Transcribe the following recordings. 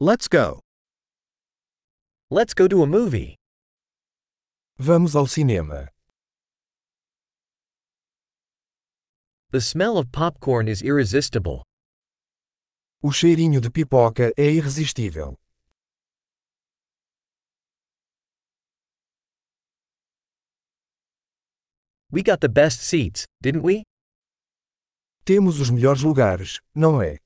Let's go. Let's go to a movie. Vamos ao cinema. The smell of popcorn is irresistible. O cheirinho de pipoca é irresistível. We got the best seats, didn't we? Temos os melhores lugares, não é?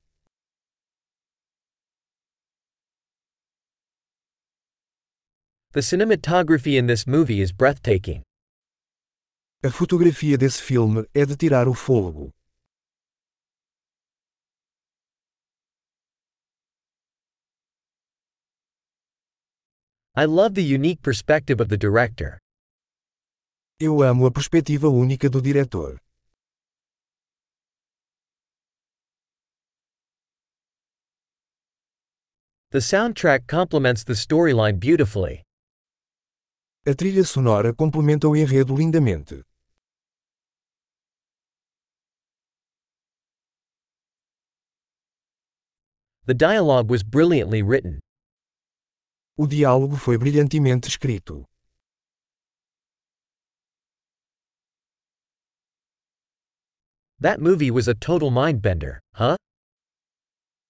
The cinematography in this movie is breathtaking. A fotografia desse filme é de tirar o fôlego. I love the unique perspective of the director. Eu amo a perspectiva única do diretor. The soundtrack complements the storyline beautifully. A trilha sonora complementa o enredo lindamente. The dialogue was brilliantly written. O diálogo foi brilhantemente escrito. That movie was a total mindbender, huh?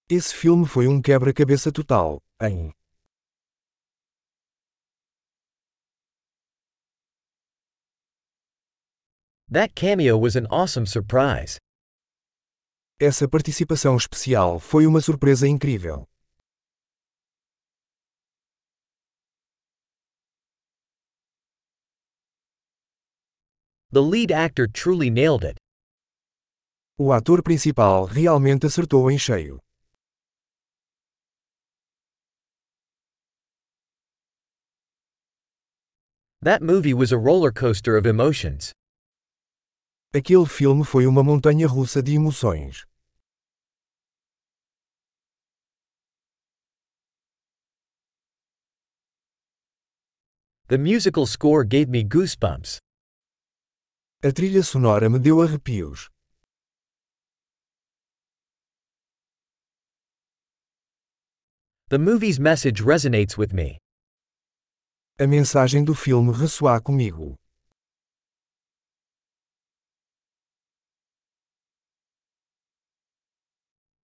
Esse filme foi um quebra-cabeça total, hein? That cameo was an awesome surprise. Essa participação especial foi uma surpresa incrível. The lead actor truly nailed it. O ator principal realmente acertou em cheio. That movie was a roller coaster of emotions. Aquele filme foi uma montanha russa de emoções. The musical score gave me goosebumps. A trilha sonora me deu arrepios. The movie's message resonates with me. A mensagem do filme ressoa comigo.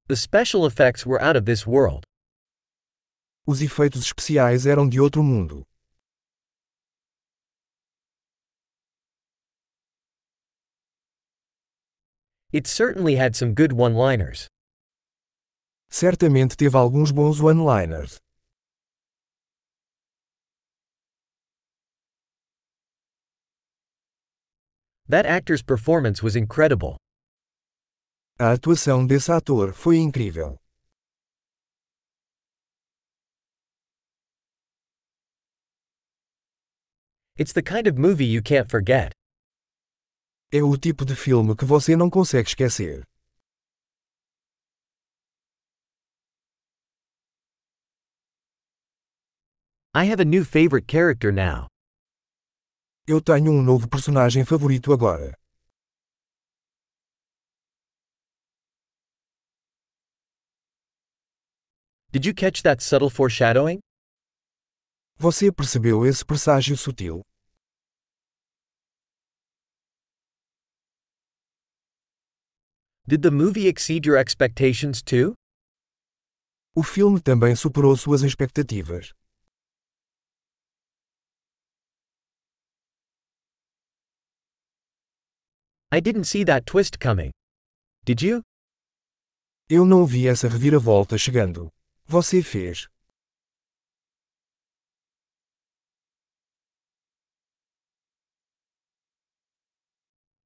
The special effects were out of this world. Os efeitos especiais eram de outro mundo. It certainly had some good one liners. Certamente teve alguns bons one-liners. That actor's performance was incredible. A atuação desse ator foi incrível. It's the kind of movie you can't forget. É o tipo de filme que você não consegue esquecer. I have a new favorite character now. Eu tenho um novo personagem favorito agora. Did you catch that subtle foreshadowing? Você percebeu esse presságio sutil? Did the movie exceed your expectations too? O filme também superou suas expectativas. I didn't see that twist coming. Did you? Eu não vi essa reviravolta chegando. Você fez.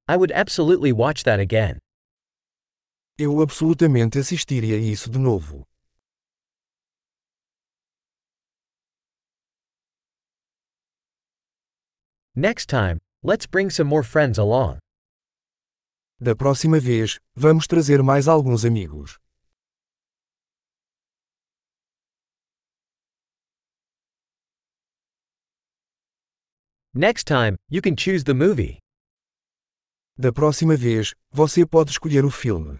I would absolutely watch that again. Eu absolutamente assistiria isso de novo. Next time, let's bring some more friends along. Da próxima vez, vamos trazer mais alguns amigos. Next time, you can choose the movie. Da próxima vez, você pode escolher o filme.